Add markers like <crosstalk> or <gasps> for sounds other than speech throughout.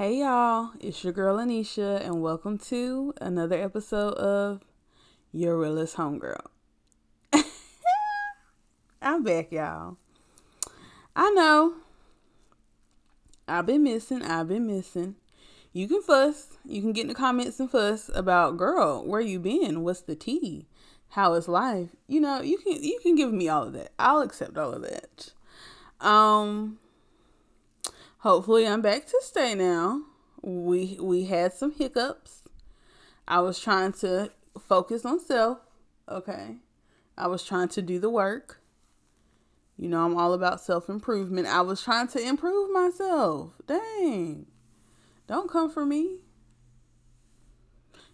Hey y'all, it's your girl Anisha, and welcome to another episode of Your Realist Homegirl. <laughs> I'm back, y'all. I know. I've been missing. I've been missing. You can fuss. You can get in the comments and fuss about, girl, where you been? What's the tea? How is life? You know, you can you can give me all of that. I'll accept all of that. Um hopefully I'm back to stay now. We we had some hiccups. I was trying to focus on self, okay? I was trying to do the work. You know, I'm all about self-improvement. I was trying to improve myself. Dang. Don't come for me.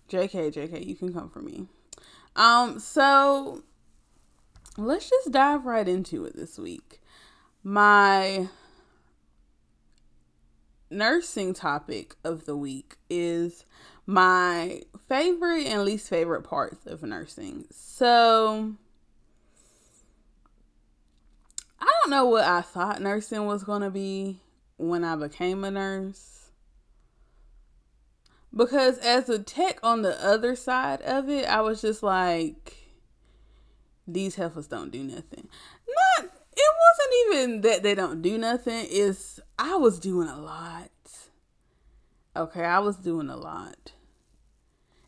JK, JK, you can come for me. Um, so let's just dive right into it this week. My nursing topic of the week is my favorite and least favorite parts of nursing. So, I don't know what I thought nursing was going to be when I became a nurse. Because as a tech on the other side of it, I was just like, these heifers don't do nothing. Not it wasn't even that they don't do nothing. Is I was doing a lot. Okay, I was doing a lot.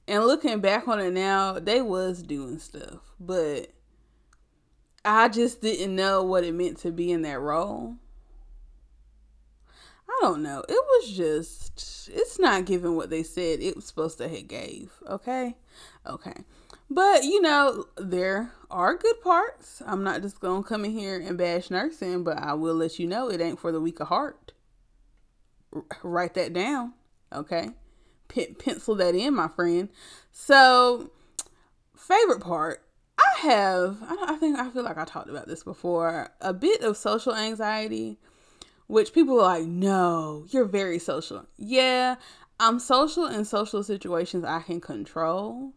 And looking back on it now, they was doing stuff, but I just didn't know what it meant to be in that role. I don't know. It was just it's not giving what they said it was supposed to have gave. Okay? Okay. But you know, there are good parts. I'm not just gonna come in here and bash nursing, but I will let you know it ain't for the weak of heart. R- write that down, okay? Pencil that in, my friend. So, favorite part. I have. I think I feel like I talked about this before. A bit of social anxiety, which people are like, "No, you're very social." Yeah, I'm social in social situations I can control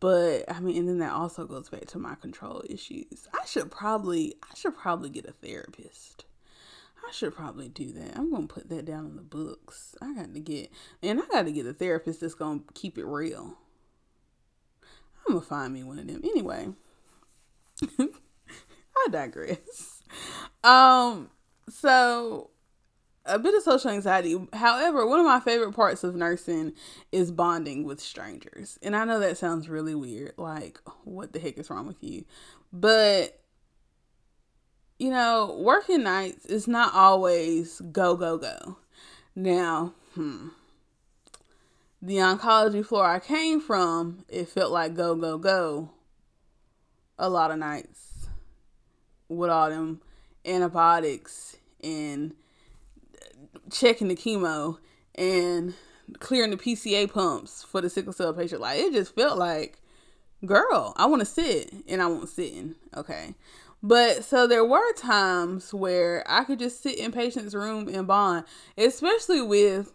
but I mean, and then that also goes back to my control issues. I should probably, I should probably get a therapist. I should probably do that. I'm gonna put that down in the books. I got to get, and I got to get a therapist that's gonna keep it real. I'm gonna find me one of them anyway. <laughs> I digress. Um, so a bit of social anxiety. However, one of my favorite parts of nursing is bonding with strangers. And I know that sounds really weird. Like, what the heck is wrong with you? But, you know, working nights is not always go, go, go. Now, hmm. The oncology floor I came from, it felt like go, go, go a lot of nights with all them antibiotics and checking the chemo and clearing the PCA pumps for the sickle cell patient. Like it just felt like, girl, I want to sit and I won't sit in. Okay. But so there were times where I could just sit in patient's room and bond, especially with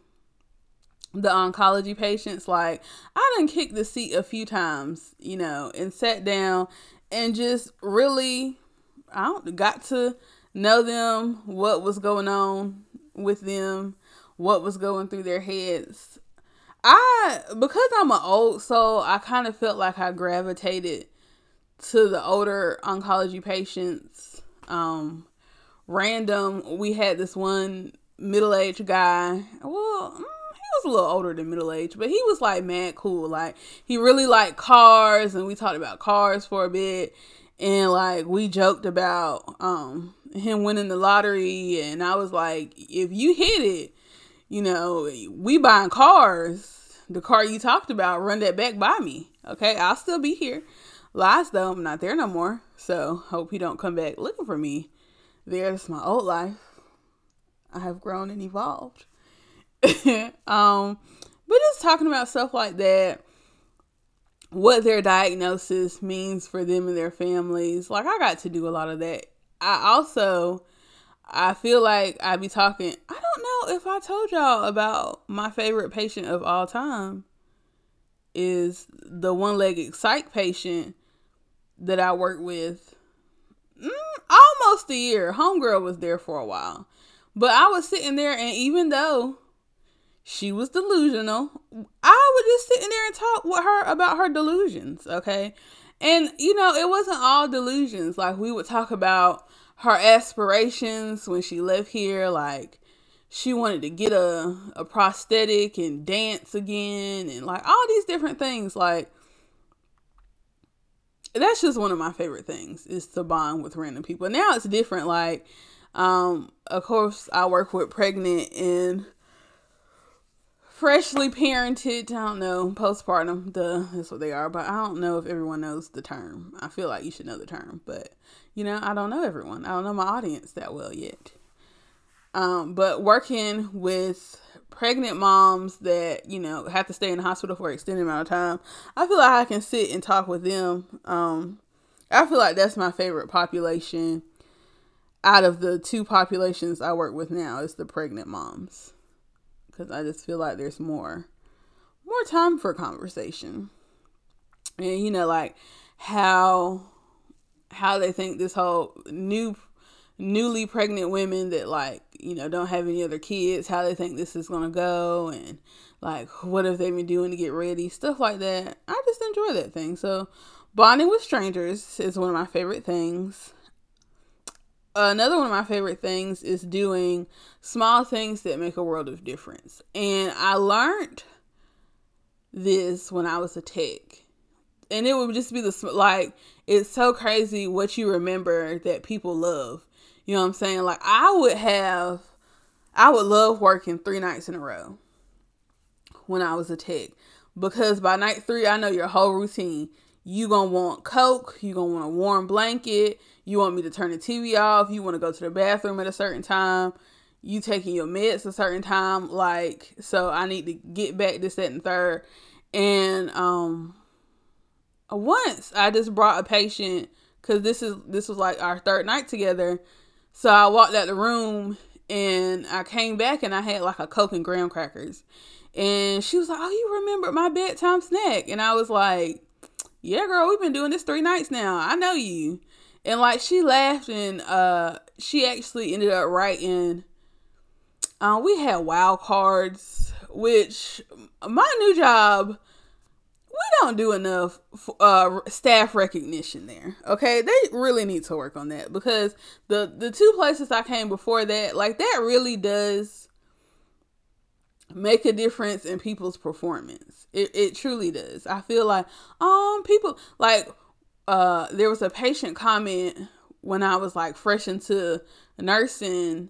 the oncology patients. Like I done kicked the seat a few times, you know, and sat down and just really I got to know them, what was going on, with them, what was going through their heads. I because I'm an old soul, I kind of felt like I gravitated to the older oncology patients. Um, random, we had this one middle aged guy. Well, mm, he was a little older than middle age, but he was like mad cool. Like he really liked cars, and we talked about cars for a bit. And like we joked about um him winning the lottery and I was like, if you hit it, you know, we buying cars. The car you talked about, run that back by me. Okay, I'll still be here. Lies though, I'm not there no more. So hope you don't come back looking for me. There's my old life. I have grown and evolved. <laughs> um, but just talking about stuff like that, what their diagnosis means for them and their families. Like I got to do a lot of that I also I feel like I be talking. I don't know if I told y'all about my favorite patient of all time is the one-legged psych patient that I work with. Mm, almost a year. Homegirl was there for a while. But I was sitting there and even though she was delusional. I would just sit in there and talk with her about her delusions, okay? And you know, it wasn't all delusions. Like we would talk about her aspirations when she left here, like she wanted to get a, a prosthetic and dance again and like all these different things like that's just one of my favorite things is to bond with random people. Now it's different like um of course i work with pregnant and freshly parented i don't know postpartum the that's what they are but i don't know if everyone knows the term. I feel like you should know the term but you know i don't know everyone. I don't know my audience that well yet. Um, but working with pregnant moms that you know have to stay in the hospital for an extended amount of time, I feel like I can sit and talk with them. Um, I feel like that's my favorite population out of the two populations I work with now is the pregnant moms. Because I just feel like there's more more time for conversation. And you know like how how they think this whole new newly pregnant women that like you know don't have any other kids how they think this is gonna go and like what have they been doing to get ready stuff like that. I just enjoy that thing. So bonding with strangers is one of my favorite things. Another one of my favorite things is doing small things that make a world of difference. And i learned this when i was a tech and it would just be the like it's so crazy what you remember that people love you know what I'm saying? Like I would have I would love working three nights in a row when I was a tech. Because by night three, I know your whole routine. You gonna want Coke, you gonna want a warm blanket, you want me to turn the TV off, you wanna go to the bathroom at a certain time, you taking your meds a certain time, like so I need to get back this, that, and third. And um once I just brought a patient because this is this was like our third night together so I walked out the room and I came back and I had like a Coke and graham crackers. And she was like, Oh, you remember my bedtime snack? And I was like, Yeah, girl, we've been doing this three nights now. I know you. And like she laughed and uh she actually ended up writing uh, we had wild cards, which my new job we don't do enough uh, staff recognition there. Okay, they really need to work on that because the the two places I came before that, like that, really does make a difference in people's performance. It it truly does. I feel like um people like uh there was a patient comment when I was like fresh into nursing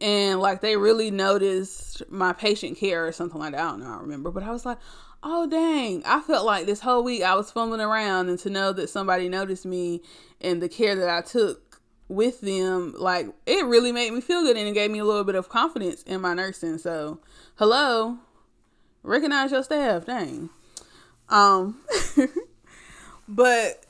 and like they really noticed my patient care or something like that. I don't know, I remember, but I was like, oh dang. I felt like this whole week i was fumbling around and to know that somebody noticed me and the care that i took with them like it really made me feel good and it gave me a little bit of confidence in my nursing. So hello? Recognize your staff. Dang. Um <laughs> but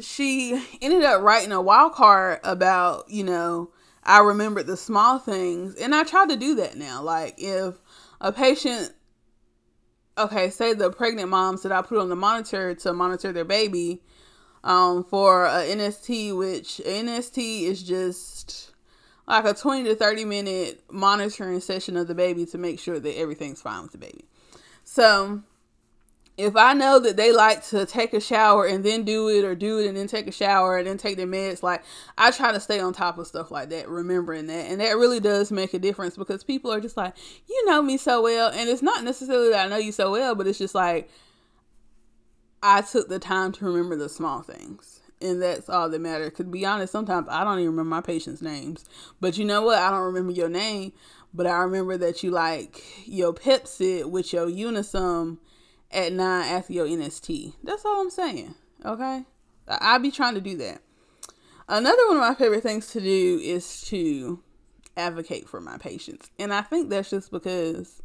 she ended up writing a wild card about you know i remembered the small things. And i try to do that now. Like if a patient okay, say the pregnant moms that I put on the monitor to monitor their baby um, for a NST, which NST is just like a 20 to 30 minute monitoring session of the baby to make sure that everything's fine with the baby. So if I know that they like to take a shower and then do it, or do it and then take a shower and then take their meds, like I try to stay on top of stuff like that, remembering that. And that really does make a difference because people are just like, you know me so well. And it's not necessarily that I know you so well, but it's just like I took the time to remember the small things. And that's all that matters. Cause to be honest, sometimes I don't even remember my patients' names. But you know what? I don't remember your name, but I remember that you like your Pepcid with your Unisom at nine after your NST. That's all I'm saying. Okay, I be trying to do that. Another one of my favorite things to do is to advocate for my patients, and I think that's just because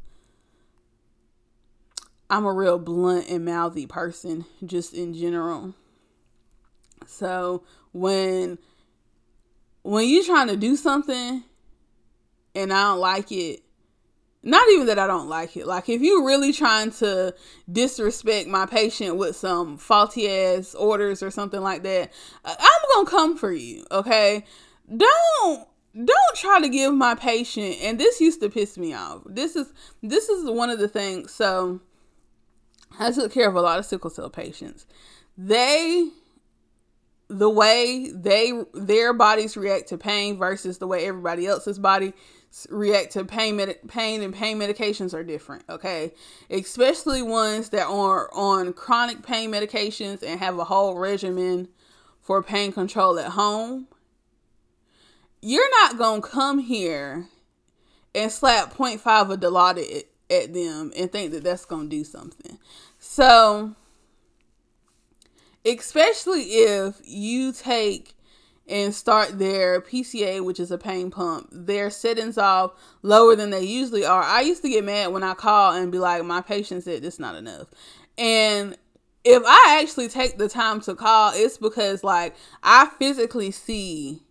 I'm a real blunt and mouthy person, just in general. So when when you're trying to do something and I don't like it, not even that I don't like it. Like if you really trying to disrespect my patient with some faulty ass orders or something like that, uh, I'm gonna come for you. Okay, don't don't try to give my patient and this used to piss me off. This is this is one of the things so I took care of a lot of sickle cell patients. They the way they their bodies react to pain versus the way everybody else's body react to pain med- pain and pain medications are different okay? Especially ones that are on chronic pain medications and have a whole regimen for pain control at home. You're not gonna come here and slap 0.5 of dilaudid at them and think that that's gonna do something. So especially if you take and start their PCA, which is a pain pump, their settings off lower than they usually are. I used to get mad when I call and be like, my patient said this not enough. And if I actually take the time to call, it's because like I physically see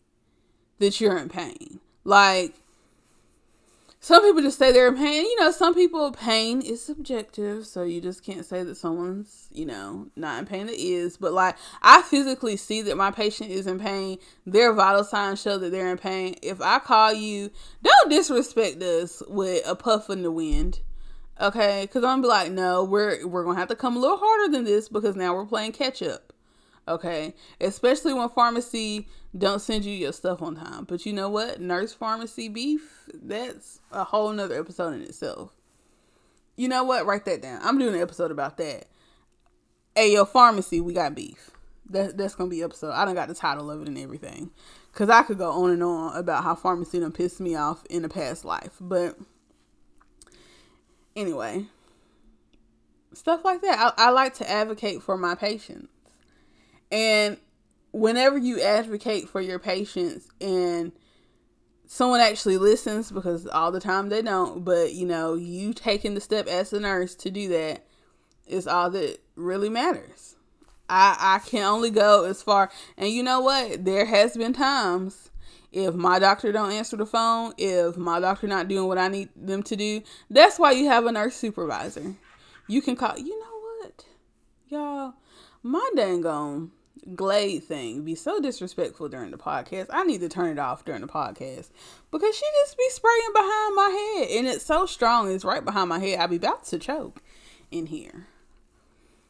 that you're in pain. Like some people just say they're in pain. You know, some people pain is subjective, so you just can't say that someone's, you know, not in pain that is. But like I physically see that my patient is in pain. Their vital signs show that they're in pain. If I call you, don't disrespect us with a puff in the wind. Okay? Because I'm gonna be like, no, we're we're gonna have to come a little harder than this because now we're playing catch up. Okay. Especially when pharmacy don't send you your stuff on time. But you know what? Nurse pharmacy beef, that's a whole nother episode in itself. You know what? Write that down. I'm doing an episode about that. Hey, your pharmacy, we got beef. That, that's gonna be episode. I don't got the title of it and everything. Cause I could go on and on about how pharmacy done pissed me off in a past life. But anyway, stuff like that. I, I like to advocate for my patients. And whenever you advocate for your patients and someone actually listens because all the time they don't but you know you taking the step as a nurse to do that is all that really matters. I i can only go as far and you know what? There has been times if my doctor don't answer the phone if my doctor not doing what i need them to do that's why you have a nurse supervisor. You can call you know what? Y'all my dang on Glade thing be so disrespectful during the podcast. I need to turn it off during the podcast because she just be spraying behind my head and it's so strong. It's right behind my head. I be about to choke in here.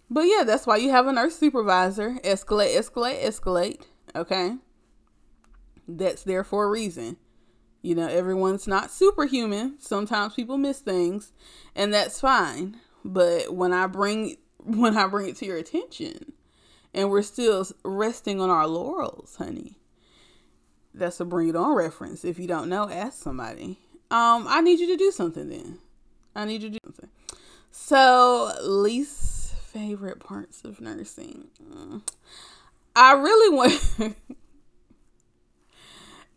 But yeah, that's why you have a nurse supervisor. Escalate, escalate, escalate. Okay. That's there for a reason. You know, everyone's not superhuman. Sometimes people miss things, and that's fine. But when I bring <laughs> when I bring it to your attention, and we're still resting on our laurels, honey. That's a bring it on reference. If you don't know, ask somebody. Um, I need you to do something then. I need you to do something. So, least favorite parts of nursing. Mm. I really want <laughs>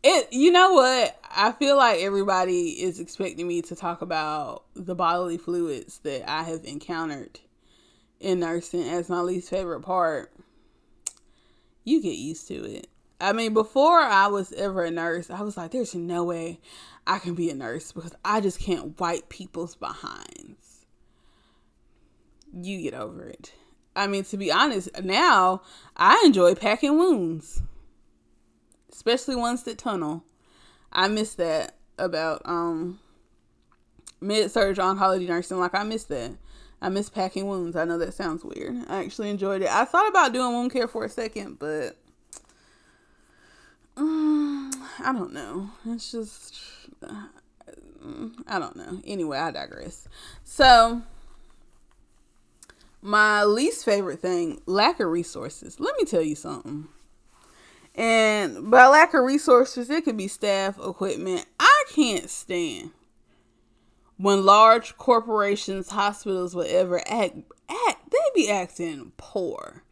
it you know what? I feel like everybody is expecting me to talk about the bodily fluids that I have encountered in nursing as my least favorite part you get used to it. I mean, before I was ever a nurse, I was like, there's no way I can be a nurse because I just can't wipe people's behinds. You get over it. I mean, to be honest, now I enjoy packing wounds, especially ones that tunnel. I miss that about um med surg oncology nursing. Like I miss that. I miss packing wounds. I know that sounds weird. I actually enjoyed it. I thought about doing wound care for a second, but um, I don't know. It's just I don't know. Anyway, I digress. So my least favorite thing, lack of resources. Let me tell you something. And by lack of resources, it could be staff, equipment. I can't stand when large corporations, hospitals, whatever act act, they be acting poor.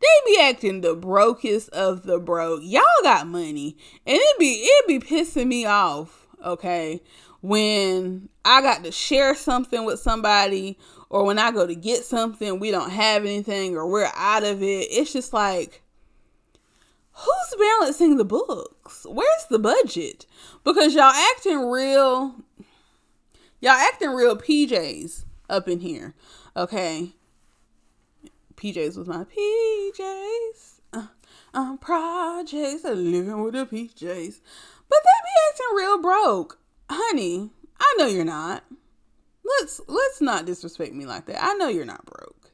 They be acting the brokest of the broke. Y'all got money, and it be it be pissing me off. Okay, when I got to share something with somebody, or when I go to get something, we don't have anything, or we're out of it. It's just like who's balancing the books? Where's the budget? Because y'all acting real Y'all acting real PJs up in here. Okay. PJs was my PJs. Uh, um, projects. Living with the PJs. But they be acting real broke. Honey, I know you're not. Let's let's not disrespect me like that. I know you're not broke.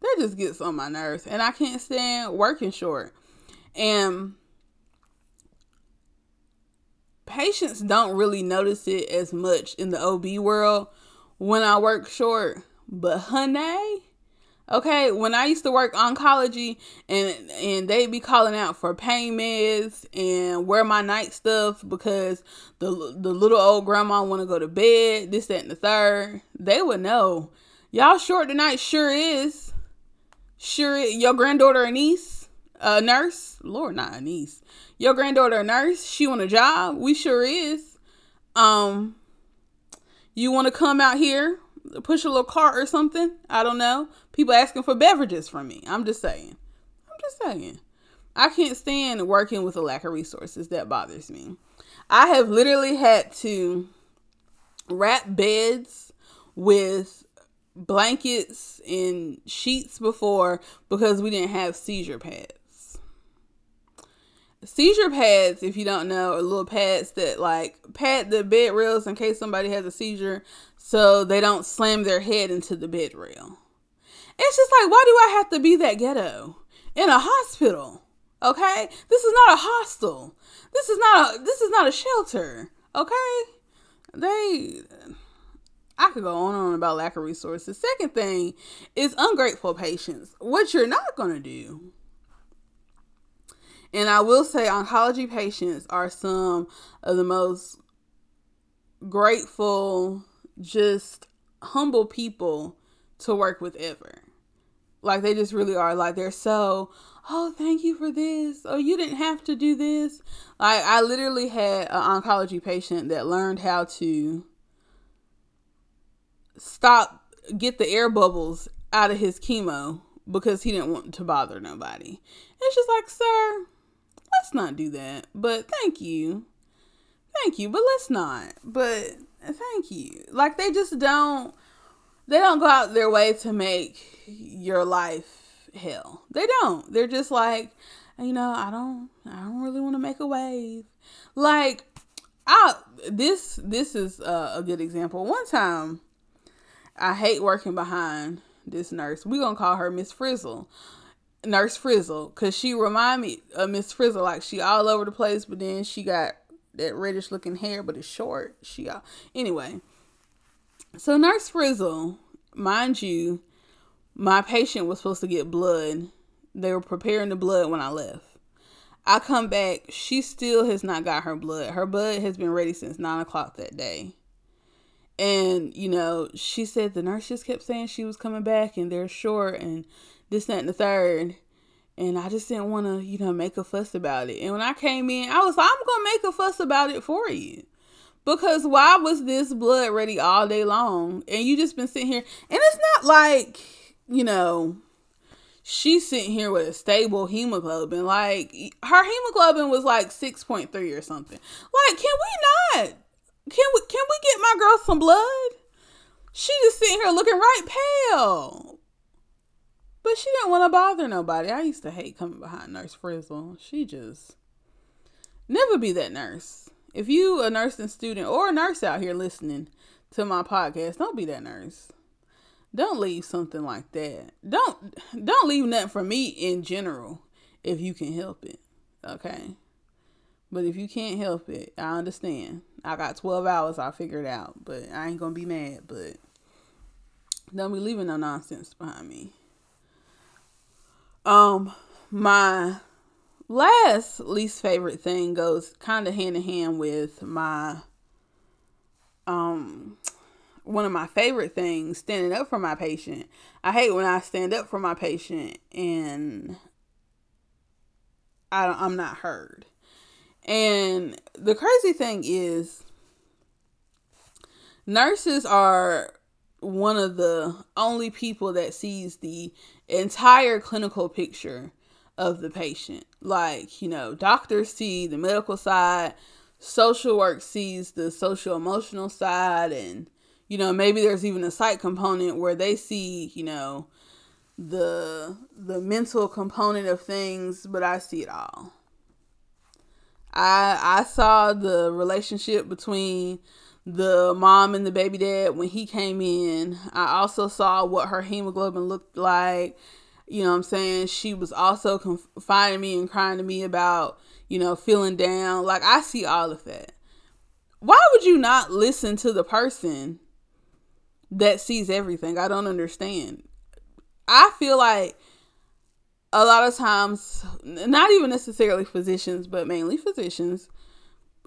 That just gets on my nerves and I can't stand working short. And patients don't really notice it as much in the OB world when I work short, but honey, Okay, when I used to work oncology and and they'd be calling out for pain meds and wear my night stuff because the the little old grandma want to go to bed, this that and the third, they would know. Y'all short tonight sure is. Sure your granddaughter and niece, a nurse, Lord not a niece. Your granddaughter a nurse, she want a job, we sure is. Um you want to come out here push a little cart or something. I don't know. People asking for beverages from me. I'm just saying. I'm just saying. I can't stand working with a lack of resources. That bothers me. I have literally had to wrap beds with blankets and sheets before because we didn't have seizure pads. Seizure pads, if you don't know, are little pads that like pad the bed rails in case somebody has a seizure so they don't slam their head into the bed rail. It's just like, why do I have to be that ghetto in a hospital? Okay, this is not a hostel. This is not a this is not a shelter. Okay, they. I could go on and on about lack of resources. Second thing is ungrateful patients. What you're not gonna do. And I will say, oncology patients are some of the most grateful just humble people to work with ever. Like they just really are. Like they're so, oh, thank you for this. Oh, you didn't have to do this. Like I literally had an oncology patient that learned how to stop, get the air bubbles out of his chemo because he didn't want to bother nobody. It's just like, sir, let's not do that. But thank you. Thank you, but let's not. But thank you. Like they just don't they don't go out their way to make your life hell. They don't. They're just like, you know, I don't I don't really want to make a wave. Like I this this is a, a good example. One time I hate working behind this nurse. We're going to call her Miss Frizzle. Nurse Frizzle, cause she remind me of Miss Frizzle, like she all over the place, but then she got that reddish looking hair, but it's short. She uh, anyway. So Nurse Frizzle, mind you, my patient was supposed to get blood. They were preparing the blood when I left. I come back, she still has not got her blood. Her blood has been ready since nine o'clock that day. And, you know, she said the nurse just kept saying she was coming back and they're short and this, that, and the third. And I just didn't want to, you know, make a fuss about it. And when I came in, I was like, I'm going to make a fuss about it for you. Because why was this blood ready all day long? And you just been sitting here. And it's not like, you know, she's sitting here with a stable hemoglobin. Like, her hemoglobin was like 6.3 or something. Like, can we not? Can we, can we get my girl some blood? She just sitting here looking right pale. But she didn't want to bother nobody. I used to hate coming behind Nurse Frizzle. She just never be that nurse. If you a nursing student or a nurse out here listening to my podcast, don't be that nurse. Don't leave something like that. Don't don't leave nothing for me in general if you can help it. Okay. But if you can't help it, I understand. I got 12 hours, I'll figure it out. But I ain't gonna be mad. But don't be leaving no nonsense behind me. Um, my last least favorite thing goes kind of hand in hand with my um one of my favorite things standing up for my patient. I hate when I stand up for my patient and I I'm not heard. And the crazy thing is nurses are one of the only people that sees the entire clinical picture of the patient. Like, you know, doctors see the medical side, social work sees the social emotional side, and, you know, maybe there's even a psych component where they see, you know, the the mental component of things, but I see it all. I I saw the relationship between the mom and the baby dad when he came in. I also saw what her hemoglobin looked like. You know I'm saying? She was also confiding me and crying to me about, you know, feeling down. Like I see all of that. Why would you not listen to the person that sees everything? I don't understand. I feel like a lot of times, not even necessarily physicians, but mainly physicians,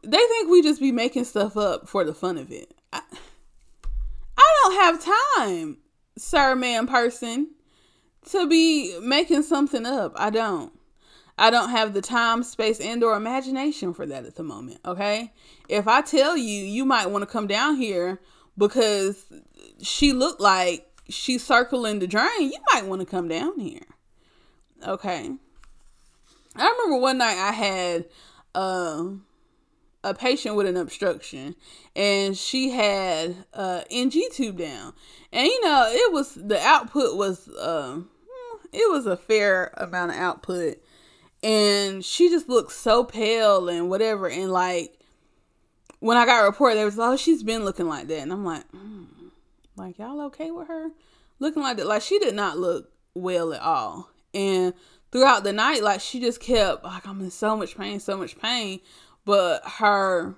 they think we just be making stuff up for the fun of it. I, I don't have time, sir, man, person, to be making something up. I don't. I don't have the time, space, and or imagination for that at the moment. Okay. If I tell you, you might want to come down here because she looked like she's circling the drain. You might want to come down here. Okay. I remember one night I had uh, a patient with an obstruction and she had uh NG tube down. And you know, it was the output was uh, it was a fair amount of output. And she just looked so pale and whatever and like when I got a report, they was oh she's been looking like that, and I'm like, mm, like y'all okay with her looking like that? Like she did not look well at all. And throughout the night, like she just kept like I'm in so much pain, so much pain. But her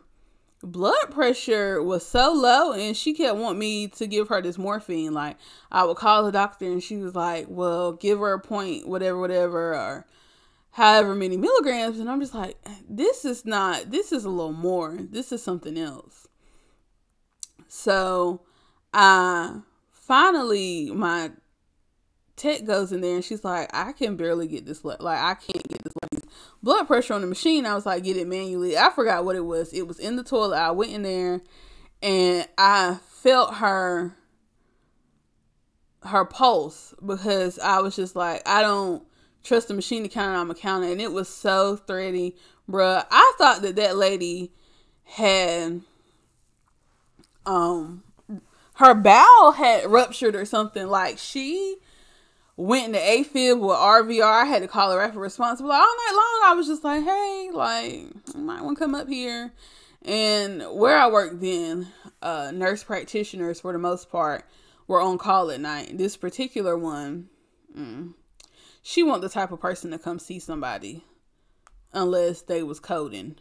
blood pressure was so low and she kept wanting me to give her this morphine. Like I would call the doctor and she was like, Well, give her a point, whatever, whatever, or however many milligrams. And I'm just like, this is not this is a little more. This is something else. So I finally my tech goes in there and she's like, I can barely get this, like, I can't get this blood pressure on the machine. I was like, get it manually. I forgot what it was. It was in the toilet. I went in there and I felt her, her pulse because I was just like, I don't trust the machine to count. I'm a counter. And it was so thready, bruh. I thought that that lady had, um, her bowel had ruptured or something. Like she went into AFib with RVR. I had to call a rapid response. But all night long, I was just like, hey, like, you might want to come up here. And where I worked then, uh, nurse practitioners, for the most part, were on call at night. This particular one, mm, she wasn't the type of person to come see somebody unless they was coding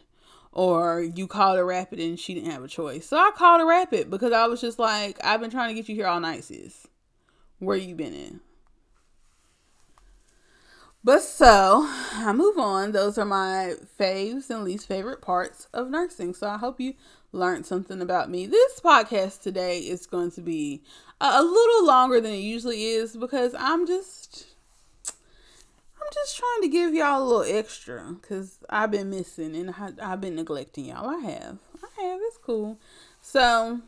or you called a rapid and she didn't have a choice. So I called a rapid because I was just like, I've been trying to get you here all night, sis. Where you been in? But so I move on. Those are my faves and least favorite parts of nursing. So I hope you learned something about me. This podcast today is going to be a, little longer than it usually is because I'm just I'm just trying to give y'all a little extra because I've been missing and I, I've been neglecting y'all. I have. I have. It's cool. So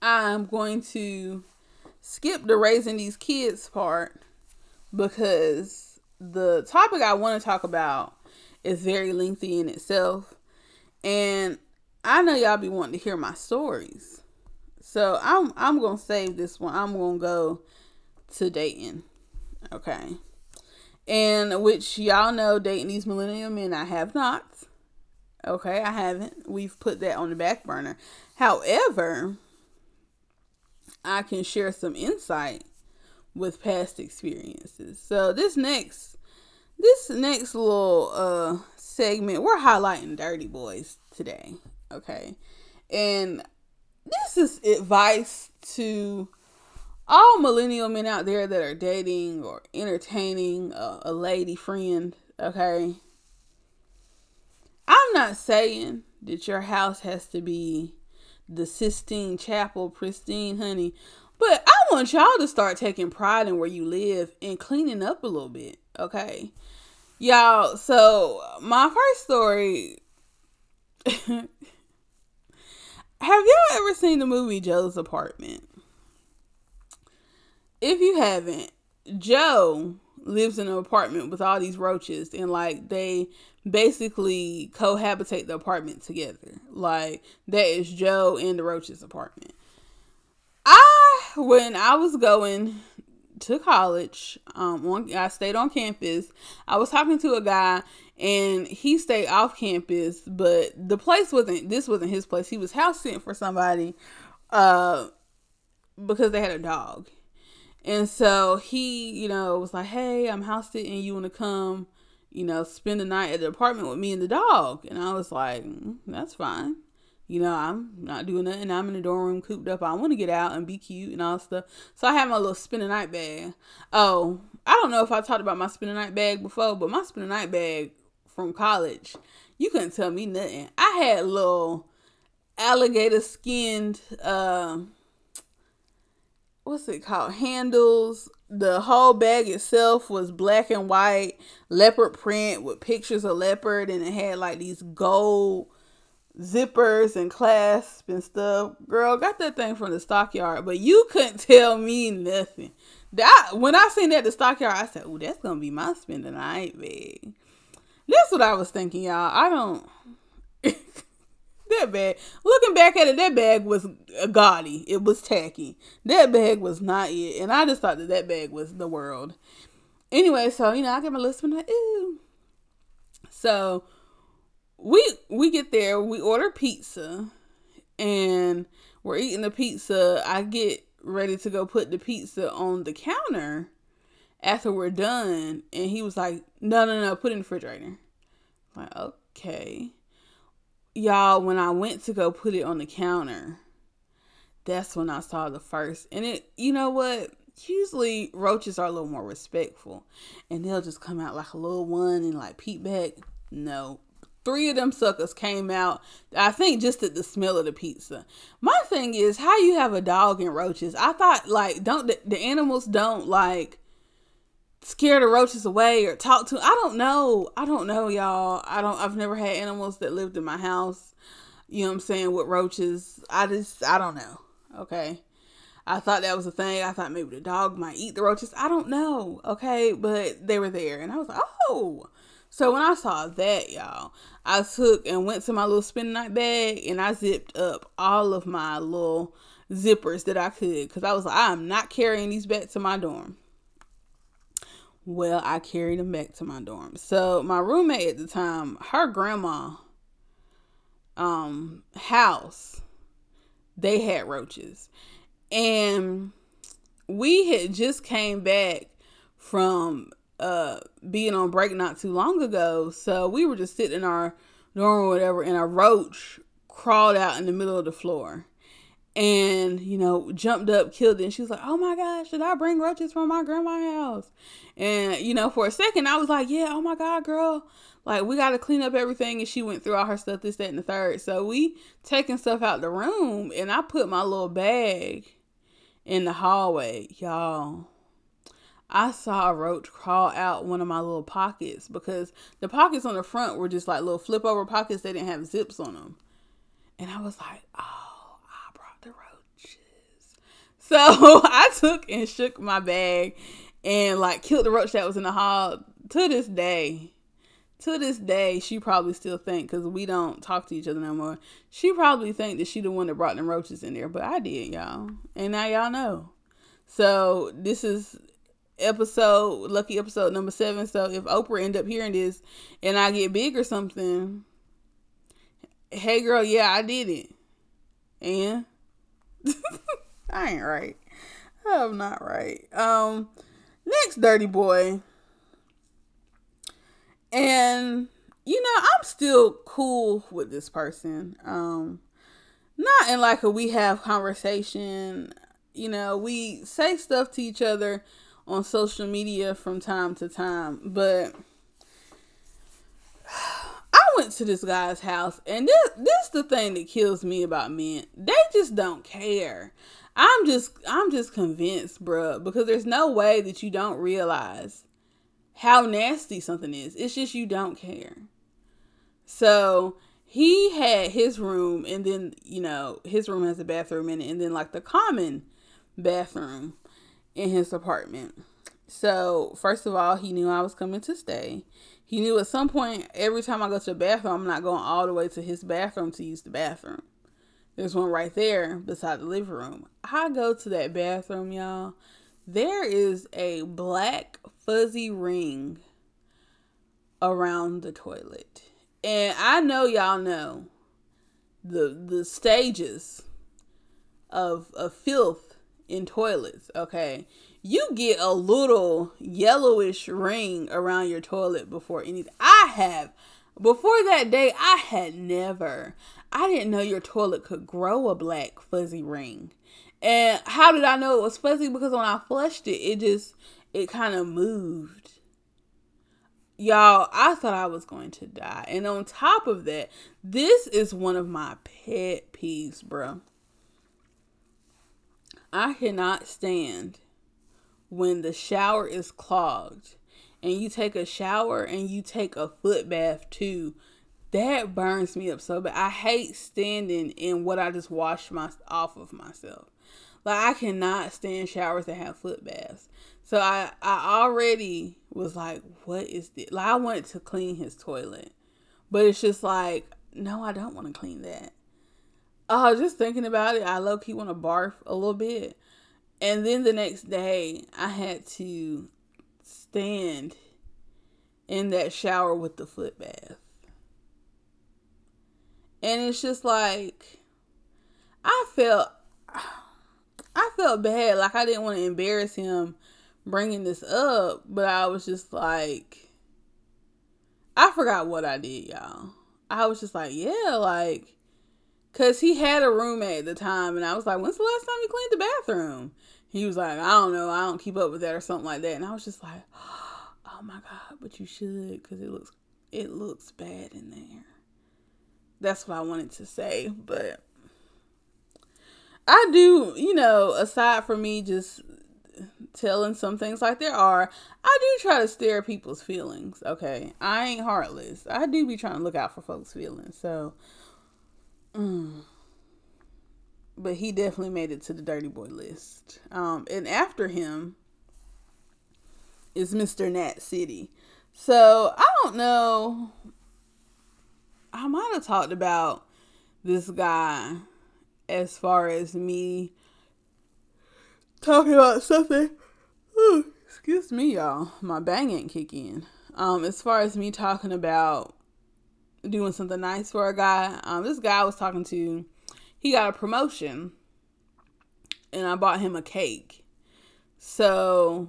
I'm going to skip the raising these kids part because the topic I want to talk about is very lengthy in itself. And I know y'all be wanting to hear my stories. So I'm I'm gonna save this one. I'm gonna go to dating. Okay. And which y'all know dating these millennial men I have not. Okay, I haven't. We've put that on the back burner. However, I can share some insight with past experiences. So this next this next little uh segment, we're highlighting dirty boys today. Okay. And this is advice to all millennial men out there that are dating or entertaining a, a lady friend, okay? I'm not saying that your house has to be the Sistine Chapel pristine, honey. But I want y'all to start taking pride in where you live and cleaning up a little bit, okay? Y'all, so my first story <laughs> Have y'all ever seen the movie Joe's Apartment? If you haven't, Joe lives in an apartment with all these roaches and like they basically cohabitate the apartment together. Like that is Joe and the roaches apartment. I when I was going to college. Um, on, I stayed on campus. I was talking to a guy, and he stayed off campus, but the place wasn't. This wasn't his place. He was house sitting for somebody, uh, because they had a dog, and so he, you know, was like, "Hey, I'm house sitting. You want to come?" You know, spend the night at the apartment with me and the dog. And I was like, mm, that's fine you know, I'm not doing nothing. I'm in the dorm room cooped up. I want to get out and be cute and all stuff. So I have my little the night bag. Oh, I don't know if I talked about my the night bag before, but my the night bag from college, you couldn't tell me nothing. I had little alligator skinned, uh, what's it called? Handles. The whole bag itself was black and white leopard print with pictures of leopard, and it had like these gold zippers and clasps and stuff. Girl, got that thing from the stockyard, but you couldn't tell me nothing. That when I seen that at the stockyard, I said, "Oh, that's gonna be my spend the night bag." That's what I was thinking, y'all. I don't. <laughs> that bag. Looking back at it, that bag was gaudy. It was tacky. That bag was not it, and I just thought that that bag was the world. Anyway, so you know, I get my list like, ooh. So we we get there, we order pizza, and we're eating the pizza. I get ready to go put the pizza on the counter after we're done, and he was like, "No, no, no, put it in the refrigerator." I'm like, okay, y'all. When I went to go put it on the counter, that's when I saw the first, and it. You know what? Usually roaches are a little more respectful, and they'll just come out like a little one and like peep back. No, Three of them suckers came out. I think just at the smell of the pizza. My thing is, how you have a dog and roaches? I thought like don't the, the animals don't like scare the roaches away or talk to. I don't know. I don't know, y'all. I don't. I've never had animals that lived in my house. You know what I'm saying with roaches. I just I don't know. Okay. I thought that was a thing. I thought maybe the dog might eat the roaches. I don't know. Okay, but they were there, and I was like, oh. So when I saw that, y'all, I took and went to my little spin night bag and I zipped up all of my little zippers that I could because I was like, I'm not carrying these back to my dorm. Well, I carried them back to my dorm. So my roommate at the time, her grandma um house, they had roaches. And we had just came back from uh being on break not too long ago. So we were just sitting in our dorm or whatever, and a roach crawled out in the middle of the floor and you know jumped up killed it. And she was like oh my gosh did i bring roaches from my grandma's house? And you know for a second i was like yeah oh my god girl like we got to clean up everything. And she went through all her stuff this that and the third. So we taking stuff out the room and i put my little bag in the hallway y'all I saw a roach crawl out one of my little pockets because the pockets on the front were just like little flip over pockets. They didn't have zips on them. And I was like, oh, I brought the roaches. So <laughs> I took and shook my bag and like killed the roach that was in the hall. To this day, to this day, she probably still think because we don't talk to each other no more. She probably think that she the one that brought them roaches in there, but I did, y'all, and now y'all know. So this is episode, lucky episode number seven. So if Oprah end up hearing this and I get big or something, hey girl, yeah, I did it. And <laughs> I ain't right. I'm not right. Um, next dirty boy. And you know, I'm still cool with this person. Um, not in like a we have conversation. You know, we say stuff to each other on social media from time to time, but <sighs> I went to this guy's house, and this this the thing that kills me about men. They just don't care. I'm just I'm just convinced, bruh, because there's no way that you don't realize how nasty something is. It's just you don't care. So he had his room, and then you know his room has a bathroom in it, and then like the common bathroom in his apartment. So, first of all, he knew I was coming to stay. He knew at some point, every time I go to the bathroom, I'm not going all the way to his bathroom to use the bathroom. There's one right there beside the living room. I go to that bathroom, y'all. there is a black fuzzy ring around the toilet. And I know y'all know the the stages of of filth in toilets, okay? You get a little yellowish ring around your toilet before anything. I have before that day I had never I didn't know your toilet could grow a black fuzzy ring. And how did I know it was fuzzy? Because when I flushed it, it just it kind of moved. Y'all, I thought I was going to die. And on top of that, this is one of my pet peeves, bro. I cannot stand when the shower is clogged and you take a shower and you take a foot bath too that burns me up so bad. I hate standing in what I just washed my off of myself. Like I cannot stand showers that have foot baths. So I I already was like, what is this? Like I wanted to clean his toilet, but it's just like, no, I don't want to clean that. Oh, just thinking about it, I low key want to barf a little bit. And then the next day, I had to stand in that shower with the foot bath. And it's just like I felt I felt bad like I didn't want to embarrass him bringing this up, but I was just like I forgot what I did, y'all. I was just like, yeah, like cuz he had a roommate at the time and I was like, "When's the last time you cleaned the bathroom?" He was like, "I don't know. I don't keep up with that or something like that." And I was just like, <gasps> "Oh my god, but you should cuz it looks it looks bad in there." That's what I wanted to say, but I do, you know, aside from me just telling some things like there are, I do try to stare people's feelings. Okay, I ain't heartless. I do be trying to look out for folks' feelings. So, mm. but he definitely made it to the dirty boy list. Um, and after him is Mr. Nat City. So I don't know I might have talked about this guy as far as me talking about something. Ooh, excuse me, y'all. My bang ain't kick in. Um, as far as me talking about doing something nice for a guy, um, this guy I was talking to, he got a promotion, and I bought him a cake. So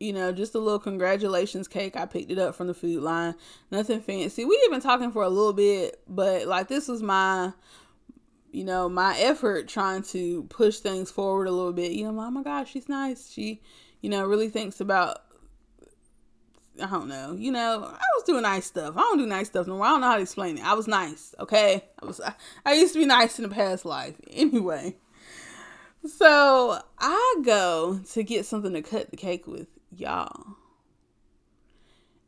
you know, just a little congratulations cake. I picked it up from the food line. Nothing fancy. We even talking for a little bit, but like this was my you know, my effort trying to push things forward a little bit. You know, oh my gosh, she's nice. She, you know, really thinks about I don't know. You know, I was doing nice stuff. I don't do nice stuff no more. I don't know how to explain it. I was nice, okay? I was I, I used to be nice in the past life. <laughs> Anyway. So I go to get something to cut the cake with y'all.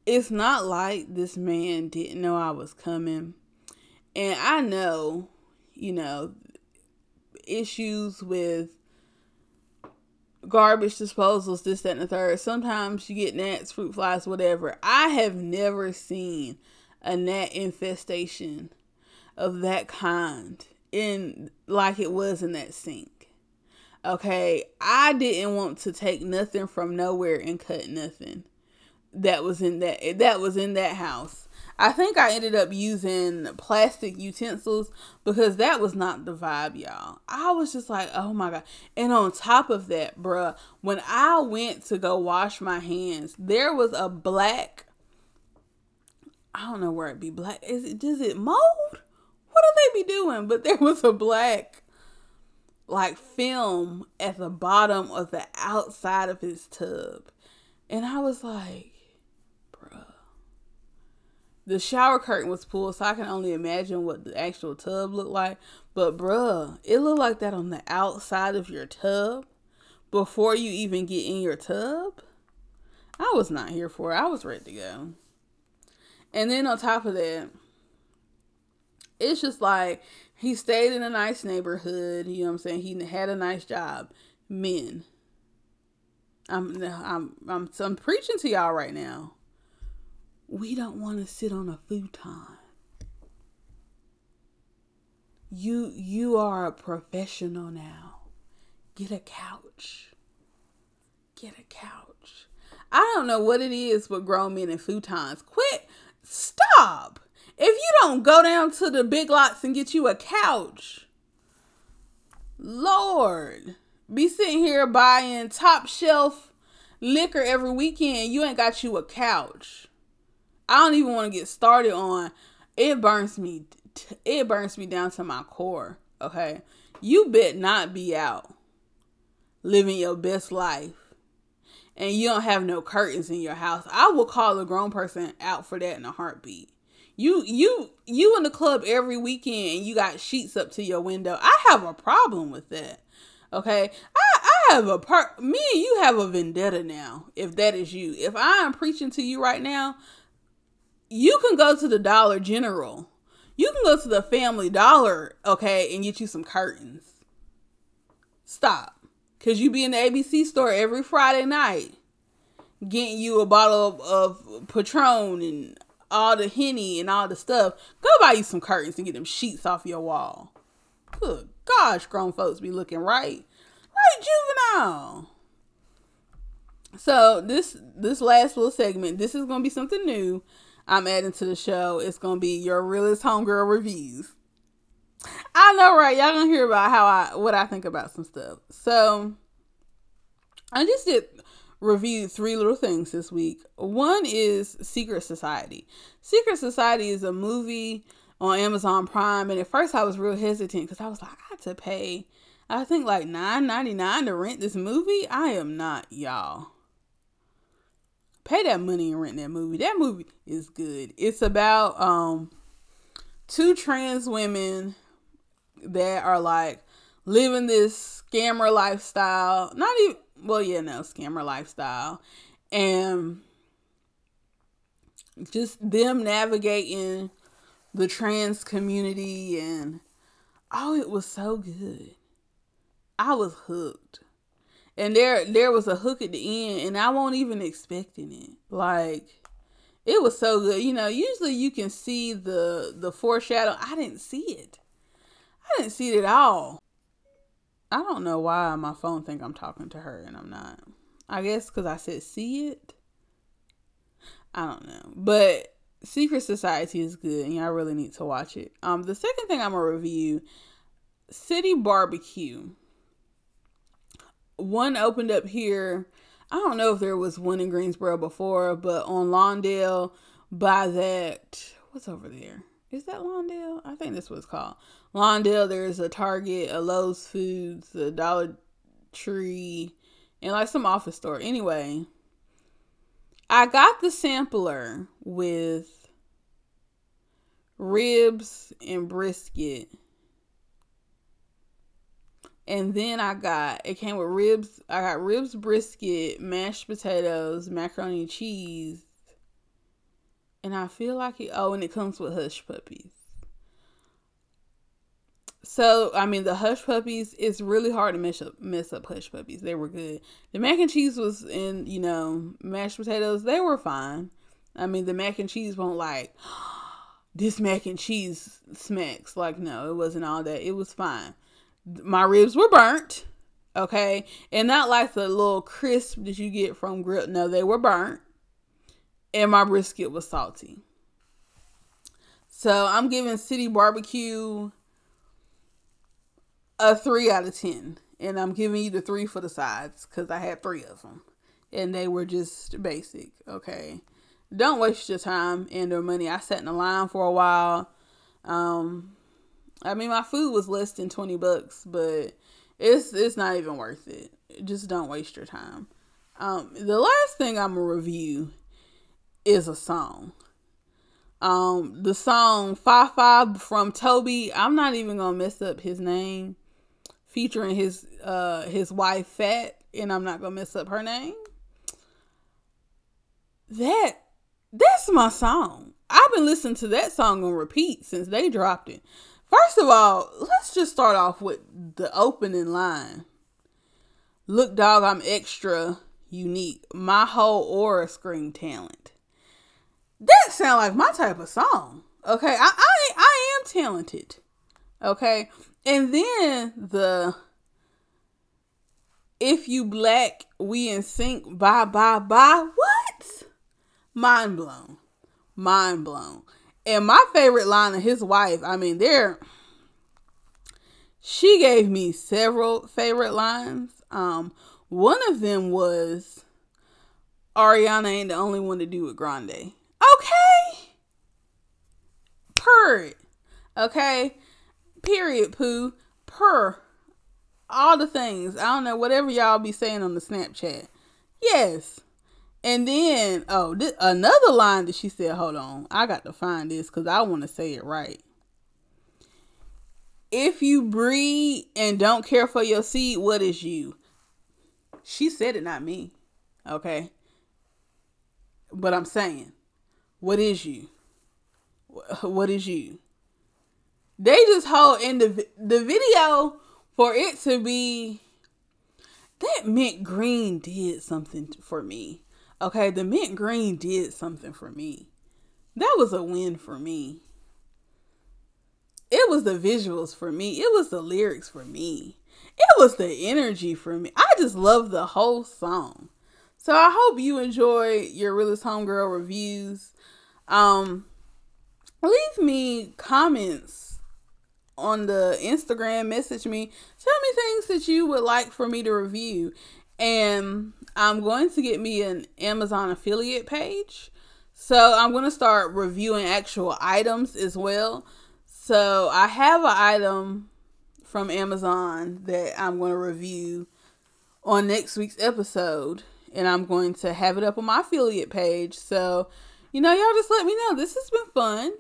It's not like this man didn't know I was coming. And I know, you know, issues with garbage disposals, this, that, and the third. Sometimes you get gnats, fruit flies, whatever. I have never seen a gnat infestation of that kind in like it was in that sink. Okay, I didn't want to take nothing from nowhere and cut nothing that was in that that was in that house. I think I ended up using plastic utensils because that was not the vibe, y'all. I was just like, oh my God. And on top of that, bruh, when I went to go wash my hands, there was a black, I don't know where it be black. Is it, does it mold? What do they be doing? But there was a black like film at the bottom of the outside of his tub. And I was like. The shower curtain was pulled, so I can only imagine what the actual tub looked like. But bruh, it looked like that on the outside of your tub before you even get in your tub. I was not here for it. I was ready to go. And then on top of that, it's just like he stayed in a nice neighborhood. You know what I'm saying? He had a nice job. Men. I'm I'm I'm I'm preaching to y'all right now. We don't want to sit on a futon. You you are a professional now. Get a couch. get a couch. I don't know what it is with grown men and futons. Quit. Stop. If you don't go down to the big lots and get you a couch, Lord, be sitting here buying top shelf liquor every weekend. You ain't got you a couch. I don't even want to get started on it burns me it burns me down to my core, okay? You bet not be out living your best life and you don't have no curtains in your house. I will call a grown person out for that in a heartbeat. You you you in the club every weekend and you got sheets up to your window. I have a problem with that. Okay? I I have a part me and you have a vendetta now if that is you. If I am preaching to you right now, you can go to the Dollar General. You can go to the Family Dollar, okay, and get you some curtains. Stop. Cause you be in the ABC store every Friday night getting you a bottle of, of Patron and all the henny and all the stuff. Go buy you some curtains and get them sheets off your wall. Good gosh, grown folks be looking right, right juvenile. So this this last little segment, this is gonna be something new. I'm adding to the show. It's gonna be your realest homegirl reviews. I know, right? Y'all gonna hear about how I what I think about some stuff. So I just did review three little things this week. One is Secret Society. Secret Society is a movie on Amazon Prime, and at first I was real hesitant because I was like, I had to pay, I think like nine ninety nine to rent this movie. I am not, y'all. Pay that money and rent that movie. That movie is good. It's about um two trans women that are like living this scammer lifestyle. Not even well, yeah, no, scammer lifestyle. And just them navigating the trans community and oh, it was so good. I was hooked. And there there was a hook at the end and I wasn't even expecting it. Like it was so good. You know, usually you can see the the foreshadow. I didn't see it. I didn't see it at all. I don't know why my phone think I'm talking to her and I'm not. I guess because I said see it. I don't know, but Secret Society is good, and y'all really need to watch it. Um, the second thing I'm gonna review, City Barbeque. One opened up here. I don't know if there was one in Greensboro before, but on Lawndale by that what's over there? Is that Lawndale? I think that's what it's called. Lawndale, there's a Target, a Lowe's Foods, a Dollar Tree, and like some office store. Anyway, I got the sampler with ribs and brisket. And then I got it came with ribs. I got ribs, brisket, mashed potatoes, macaroni and cheese. And I feel like it oh, and it comes with hush puppies. So I mean, the hush puppies. It's really hard to mess up mess up hush puppies. They were good. The mac and cheese was in you know mashed potatoes. They were fine. I mean, the mac and cheese won't like <gasps> this mac and cheese smacks. Like no, it wasn't all that. It was fine. My ribs were burnt. Okay, and not like the little crisp that you get from grill. No, they were burnt, and my brisket was salty. So I'm giving City Barbeque a three out of ten, and I'm giving you the three for the sides because I had three of them, and they were just basic. Okay, don't waste your time and your money. I sat in the line for a while. Um, I mean, my food was less than twenty bucks, but it's it's not even worth it. Just don't waste your time. Um, the last thing I'm gonna review is a song. Um, the song Five Five from Tobe. I'm not even gonna mess up his name featuring his uh his wife Fat, and I'm not gonna mess up her name. That that's my song. I've been listening to that song on repeat since they dropped it. First of all, let's just start off with the opening line. Look, dog, I'm extra unique. My whole aura scream talent. That sound like my type of song. Okay, I I, I am talented. Okay, and then the If you black, we in sync. Bye, bye, bye. What? Mind blown. Mind blown. And my favorite line of his wife, I mean, there, she gave me several favorite lines. Um, one of them was Ariana ain't the only one to do it grande. Okay. Per. Okay. Period, poo. Per. All the things. I don't know, whatever y'all be saying on the Snapchat. Yes. And then, oh, this, another line that she said, hold on, I got to find this because I want to say it right. If you breed and don't care for your seed, what is you? She said it, not me. Okay. But I'm saying, what is you? What is you? They just hold in the the video for it to be that mint green did something for me. Okay, the mint green did something for me. That was a win for me. It was the visuals for me. It was the lyrics for me. It was the energy for me. I just love the whole song. So I hope you enjoy your realist homegirl reviews. Um, leave me comments on the Instagram. Message me. Tell me things that you would like for me to review, and I'm going to get me an Amazon affiliate page. So I'm going to start reviewing actual items as well. So I have an item from Amazon that I'm going to review on next week's episode and I'm going to have it up on my affiliate page. So, you know, y'all just let me know. This has been fun.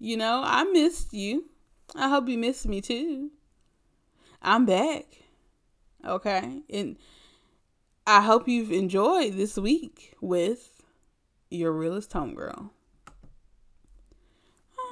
You know, I missed you. I hope you missed me too. I'm back. Okay. And I hope you've enjoyed this week with your realest homegirl.